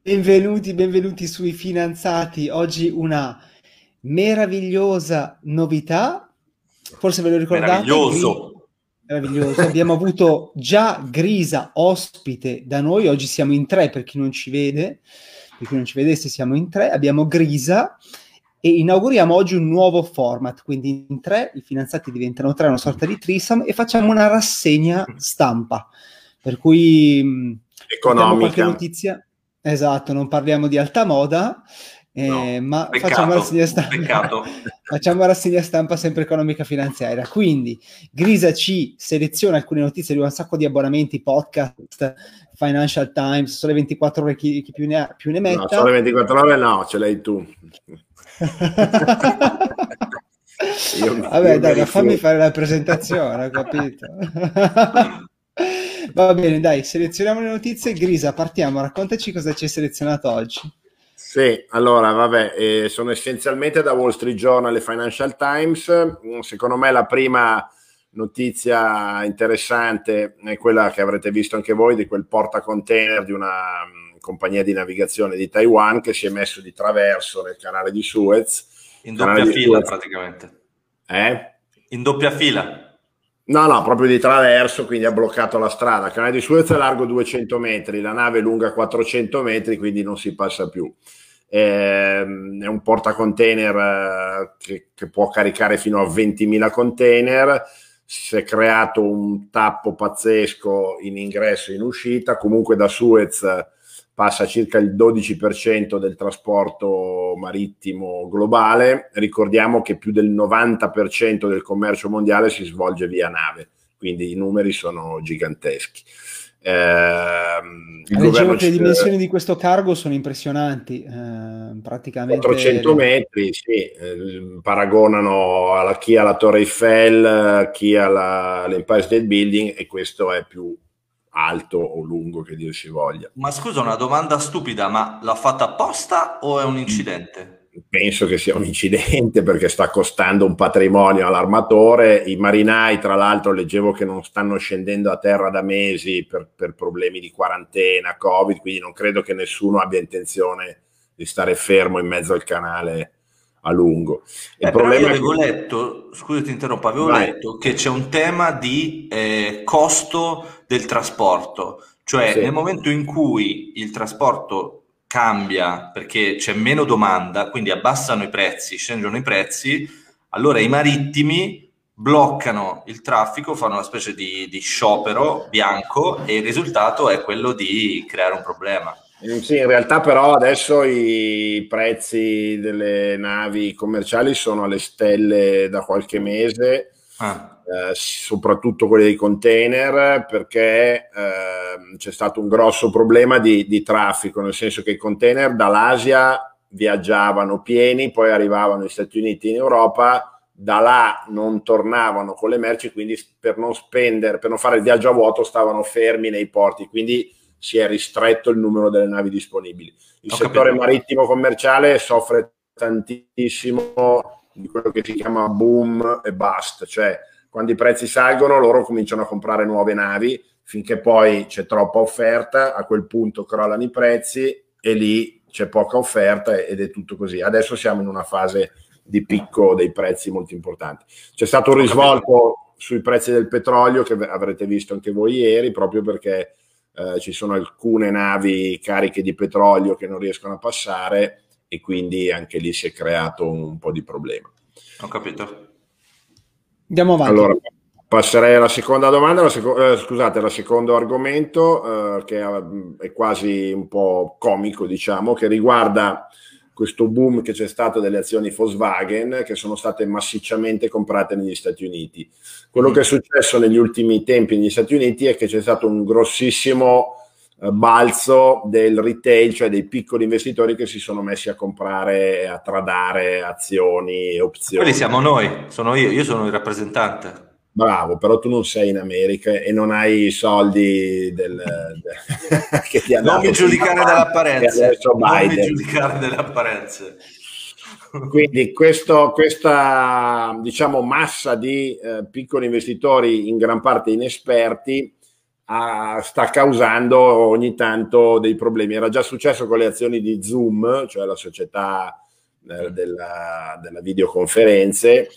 Benvenuti, benvenuti sui finanziati. Oggi una meravigliosa novità. Forse ve lo ricordate? Meraviglioso. Meraviglioso. Abbiamo avuto già Grisa ospite da noi. Oggi siamo in tre per chi non ci vede. Per chi non ci vedesse siamo in tre. Abbiamo Grisa e inauguriamo oggi un nuovo format. Quindi in tre i finanziati diventano tre, una sorta di trisam e facciamo una rassegna stampa. Per cui economica. qualche notizia. Esatto, non parliamo di alta moda, eh, no, ma peccato, facciamo rassegna stampa. facciamo rassegna stampa sempre economica finanziaria. Quindi Grisa ci seleziona alcune notizie di un sacco di abbonamenti, podcast, Financial Times, sole 24 ore chi, chi più, ne ha, più ne metta. No, sole 24 ore no, ce l'hai tu. io, Vabbè, io dai, fammi fare la presentazione, ho capito. Va bene, dai, selezioniamo le notizie. Grisa, partiamo, raccontaci cosa ci hai selezionato oggi. Sì, allora, vabbè, eh, sono essenzialmente da Wall Street Journal e Financial Times. Secondo me la prima notizia interessante è quella che avrete visto anche voi di quel portacontainer di una um, compagnia di navigazione di Taiwan che si è messo di traverso nel canale di Suez. In doppia fila Suez. praticamente. Eh? In doppia fila. No, no, proprio di traverso, quindi ha bloccato la strada. Il canale di Suez è largo 200 metri, la nave è lunga 400 metri, quindi non si passa più. Ehm, è un portacontainer eh, che, che può caricare fino a 20.000 container. Si è creato un tappo pazzesco in ingresso e in uscita. Comunque da Suez passa circa il 12% del trasporto marittimo globale. Ricordiamo che più del 90% del commercio mondiale si svolge via nave, quindi i numeri sono giganteschi. Eh, Leggevo che le dimensioni di questo cargo sono impressionanti, eh, praticamente 400 metri, sì, eh, paragonano alla, chi alla Torre Eiffel, chi all'Empire State Building e questo è più alto o lungo che Dio si voglia. Ma scusa, una domanda stupida, ma l'ha fatta apposta o è un incidente? Penso che sia un incidente perché sta costando un patrimonio all'armatore. I marinai, tra l'altro, leggevo che non stanno scendendo a terra da mesi per, per problemi di quarantena, Covid, quindi non credo che nessuno abbia intenzione di stare fermo in mezzo al canale a lungo. Il eh, problema avevo che... letto, scusa ti interrompo, avevo Vai. letto che c'è un tema di eh, costo del trasporto, cioè sì. nel momento in cui il trasporto cambia perché c'è meno domanda, quindi abbassano i prezzi, scendono i prezzi, allora i marittimi bloccano il traffico, fanno una specie di, di sciopero bianco e il risultato è quello di creare un problema. Eh, sì, in realtà però adesso i prezzi delle navi commerciali sono alle stelle da qualche mese, ah. eh, soprattutto quelli dei container, perché eh, c'è stato un grosso problema di, di traffico, nel senso che i container dall'Asia viaggiavano pieni, poi arrivavano negli Stati Uniti in Europa, da là non tornavano con le merci, quindi per non spendere, per non fare il viaggio a vuoto stavano fermi nei porti, quindi si è ristretto il numero delle navi disponibili. Il Ho settore capito. marittimo commerciale soffre tantissimo di quello che si chiama boom e bust, cioè quando i prezzi salgono loro cominciano a comprare nuove navi finché poi c'è troppa offerta, a quel punto crollano i prezzi e lì c'è poca offerta ed è tutto così. Adesso siamo in una fase di picco dei prezzi molto importanti. C'è stato un risvolto sui prezzi del petrolio che avrete visto anche voi ieri, proprio perché eh, ci sono alcune navi cariche di petrolio che non riescono a passare e quindi anche lì si è creato un po' di problema. Ho capito. Andiamo avanti. Allora, passerei alla seconda domanda, la seco- eh, scusate, al secondo argomento eh, che è quasi un po' comico, diciamo, che riguarda questo boom che c'è stato delle azioni Volkswagen che sono state massicciamente comprate negli Stati Uniti. Quello mm. che è successo negli ultimi tempi negli Stati Uniti è che c'è stato un grossissimo eh, balzo del retail, cioè dei piccoli investitori che si sono messi a comprare a tradare azioni e opzioni. Quelli siamo noi, sono io, io sono il rappresentante. Bravo, però tu non sei in America e non hai i soldi del, del, che ti hanno Non mi giudicare dell'apparenza. Non mi giudicare delle apparenze. Quindi questo, questa diciamo, massa di eh, piccoli investitori, in gran parte inesperti, a, sta causando ogni tanto dei problemi. Era già successo con le azioni di Zoom, cioè la società eh, della, della videoconferenze,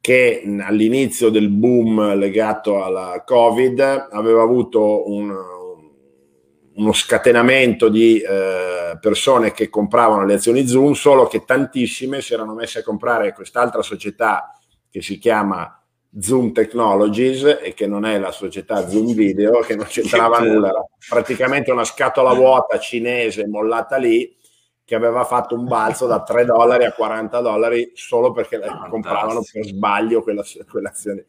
che all'inizio del boom legato alla Covid aveva avuto un, uno scatenamento di eh, persone che compravano le azioni Zoom, solo che tantissime si erano messe a comprare quest'altra società che si chiama Zoom Technologies e che non è la società Zoom Video, che non c'entrava nulla, era praticamente una scatola vuota cinese mollata lì che aveva fatto un balzo da 3 dollari a 40 dollari solo perché la compravano per sbaglio quella, quell'azione.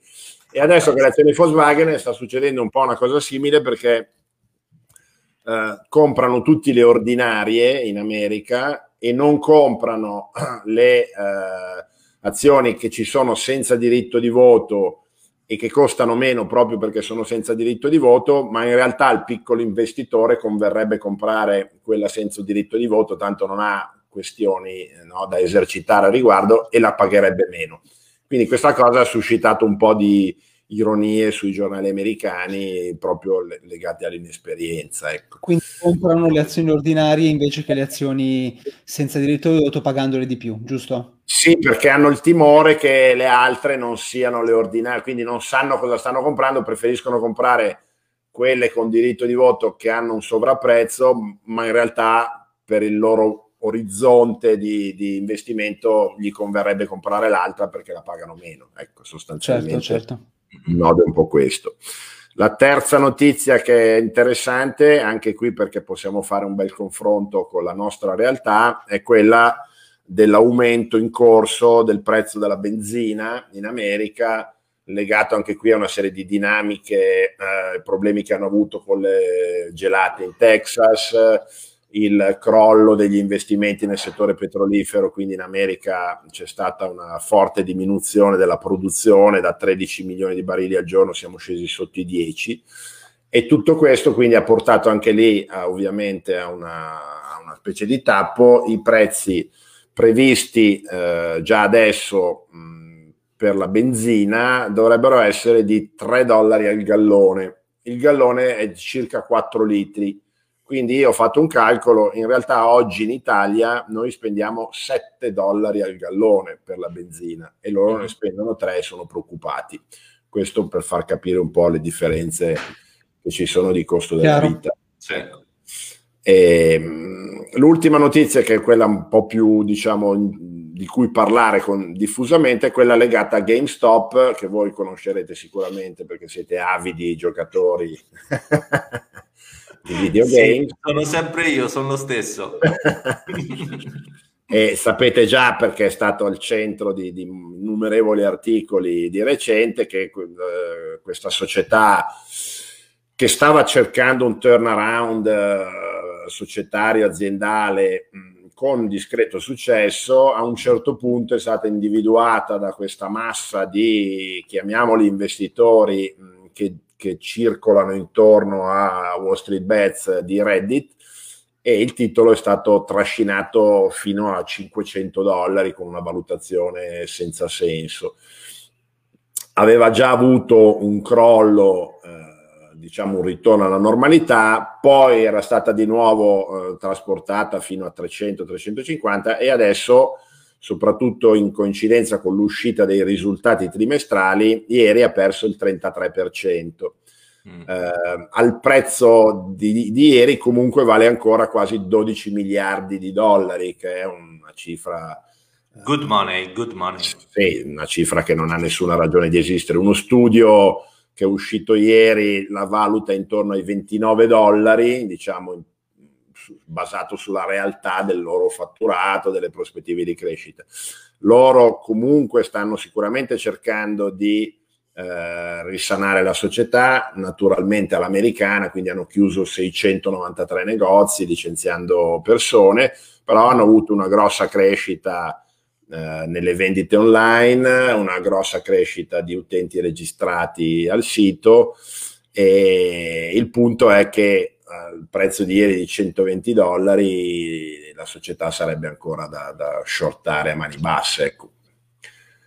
E adesso che l'azione Volkswagen sta succedendo un po' una cosa simile perché eh, comprano tutte le ordinarie in America e non comprano le eh, azioni che ci sono senza diritto di voto e che costano meno proprio perché sono senza diritto di voto, ma in realtà al piccolo investitore converrebbe comprare quella senza diritto di voto, tanto non ha questioni no, da esercitare a riguardo e la pagherebbe meno. Quindi questa cosa ha suscitato un po' di ironie sui giornali americani proprio legate all'inesperienza. Ecco. Quindi comprano le azioni ordinarie invece che le azioni senza diritto di voto pagandole di più, giusto? Sì, perché hanno il timore che le altre non siano le ordinarie, quindi non sanno cosa stanno comprando, preferiscono comprare quelle con diritto di voto che hanno un sovrapprezzo, ma in realtà per il loro orizzonte di, di investimento gli converrebbe comprare l'altra perché la pagano meno. Ecco, sostanzialmente certo, certo. Il nodo è un po' questo. La terza notizia che è interessante, anche qui perché possiamo fare un bel confronto con la nostra realtà, è quella dell'aumento in corso del prezzo della benzina in America, legato anche qui a una serie di dinamiche, eh, problemi che hanno avuto con le gelate in Texas, il crollo degli investimenti nel settore petrolifero, quindi in America c'è stata una forte diminuzione della produzione, da 13 milioni di barili al giorno siamo scesi sotto i 10 e tutto questo quindi ha portato anche lì a, ovviamente a una, a una specie di tappo, i prezzi previsti eh, già adesso mh, per la benzina dovrebbero essere di 3 dollari al gallone. Il gallone è di circa 4 litri. Quindi io ho fatto un calcolo, in realtà oggi in Italia noi spendiamo 7 dollari al gallone per la benzina e loro ne spendono 3 e sono preoccupati. Questo per far capire un po' le differenze che ci sono di costo della Chiaro. vita. Sì. E, ehm, l'ultima notizia, che è quella un po' più, diciamo, di cui parlare con, diffusamente, è quella legata a GameStop, che voi conoscerete sicuramente perché siete avidi giocatori di videogame. Sì, sono sempre io, sono lo stesso. e sapete già perché è stato al centro di, di innumerevoli articoli di recente che eh, questa società che stava cercando un turnaround eh, societario, aziendale mh, con discreto successo, a un certo punto è stata individuata da questa massa di, chiamiamoli investitori, mh, che, che circolano intorno a Wall Street Bets di Reddit, e il titolo è stato trascinato fino a 500 dollari con una valutazione senza senso. Aveva già avuto un crollo eh, diciamo un ritorno alla normalità, poi era stata di nuovo eh, trasportata fino a 300-350 e adesso, soprattutto in coincidenza con l'uscita dei risultati trimestrali, ieri ha perso il 33%. Mm. Eh, al prezzo di, di, ieri comunque vale ancora quasi 12 miliardi di dollari, che è una cifra... Good money, good money. Sì, una cifra che non ha nessuna ragione di esistere. Uno studio che è uscito ieri, la valuta intorno ai 29 dollari, diciamo basato sulla realtà del loro fatturato, delle prospettive di crescita. Loro comunque stanno sicuramente cercando di eh, risanare la società, naturalmente all'americana, quindi hanno chiuso 693 negozi licenziando persone, però hanno avuto una grossa crescita eh, nelle vendite online, una grossa crescita di utenti registrati al sito e il punto è che al prezzo di ieri di 120 dollari la società sarebbe ancora da, da shortare a mani basse. Ecco.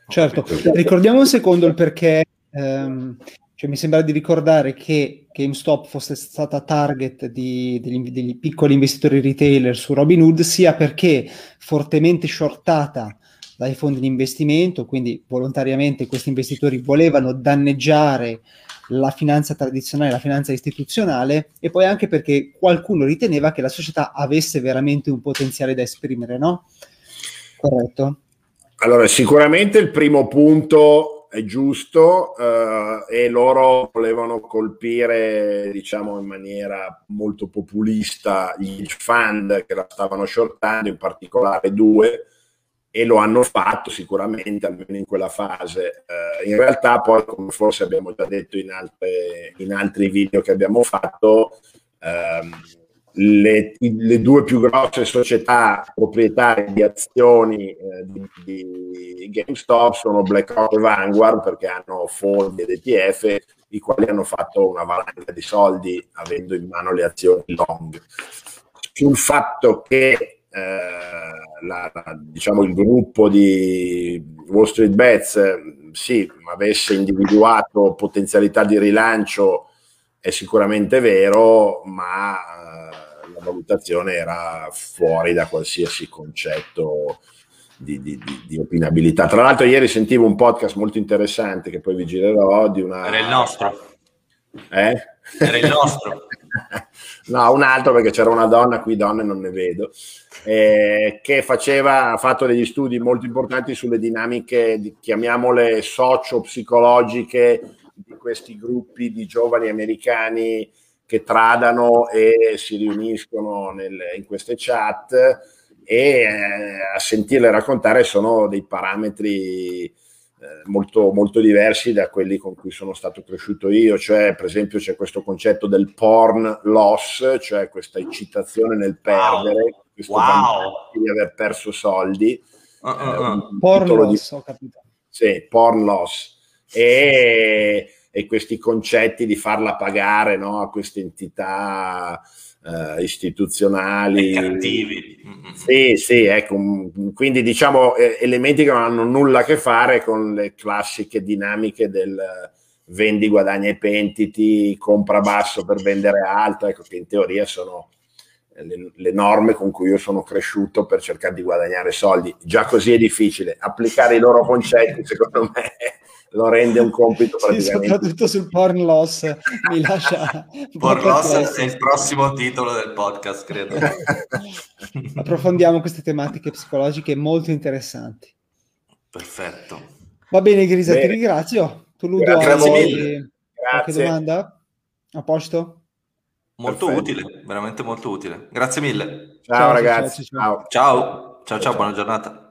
Certo, ricordiamo un secondo il perché ehm, Cioè, mi sembra di ricordare che GameStop fosse stata target di, degli, degli, piccoli investitori retailer su Robinhood, sia perché fortemente shortata dai fondi di investimento, quindi volontariamente questi investitori volevano danneggiare la finanza tradizionale, la finanza istituzionale, e poi anche perché qualcuno riteneva che la società avesse veramente un potenziale da esprimere, no? Corretto. Allora, sicuramente il primo punto è giusto eh, e loro volevano colpire, diciamo, in maniera molto populista gli fund che la stavano shortando, in particolare due, e lo hanno fatto sicuramente, almeno in quella fase. Eh, in realtà poi, come forse abbiamo già detto in, altre, in altri video che abbiamo fatto, ehm, le, le, due più grosse società proprietarie di azioni eh, di, di, GameStop sono BlackRock e Vanguard perché hanno fondi ed ETF i quali hanno fatto una valanga di soldi avendo in mano le azioni long. Sul fatto che eh, la, la, diciamo il gruppo di Wall Street Bets sì, avesse individuato potenzialità di rilancio è sicuramente vero, ma eh, la valutazione era fuori da qualsiasi concetto di, di, di, di, opinabilità. Tra l'altro, ieri sentivo un podcast molto interessante che poi vi girerò di una. Era il nostro. Eh? Era il nostro. no, un altro perché c'era una donna, qui donne non ne vedo, eh, che faceva, ha fatto degli studi molto importanti sulle dinamiche, di, chiamiamole socio-psicologiche, di questi gruppi di giovani americani che tradano e si riuniscono nel, in queste chat e eh, a sentirle raccontare sono dei parametri molto, molto diversi da quelli con cui sono stato cresciuto io, cioè per esempio c'è questo concetto del porn loss, cioè questa eccitazione nel perdere, wow. questo wow. di aver perso soldi. Uh, uh, uh. porn loss, di... ho capito. Sì, porn loss. E, e questi concetti di farla pagare no, a queste entità uh, istituzionali. cattivi. Sì, sì, ecco, quindi diciamo eh, elementi che non hanno nulla a che fare con le classiche dinamiche del vendi, guadagna e pentiti, compra basso per vendere alto, ecco che in teoria sono le, le, norme con cui io sono cresciuto per cercare di guadagnare soldi. Già così è difficile. Applicare i loro concetti, secondo me, lo rende un compito praticamente. Sì, soprattutto sul porn loss mi lascia... porn loss è il prossimo titolo del podcast, credo. Approfondiamo queste tematiche psicologiche molto interessanti. Perfetto. Va bene, Grisa, bene. ti ringrazio. Tu, Ludo, Grazie mille. Qualche domanda? A posto? Molto Perfetto. utile, veramente molto utile. Grazie mille. Ciao, ciao ragazzi. ciao. ciao. ciao, ciao, ciao buona giornata.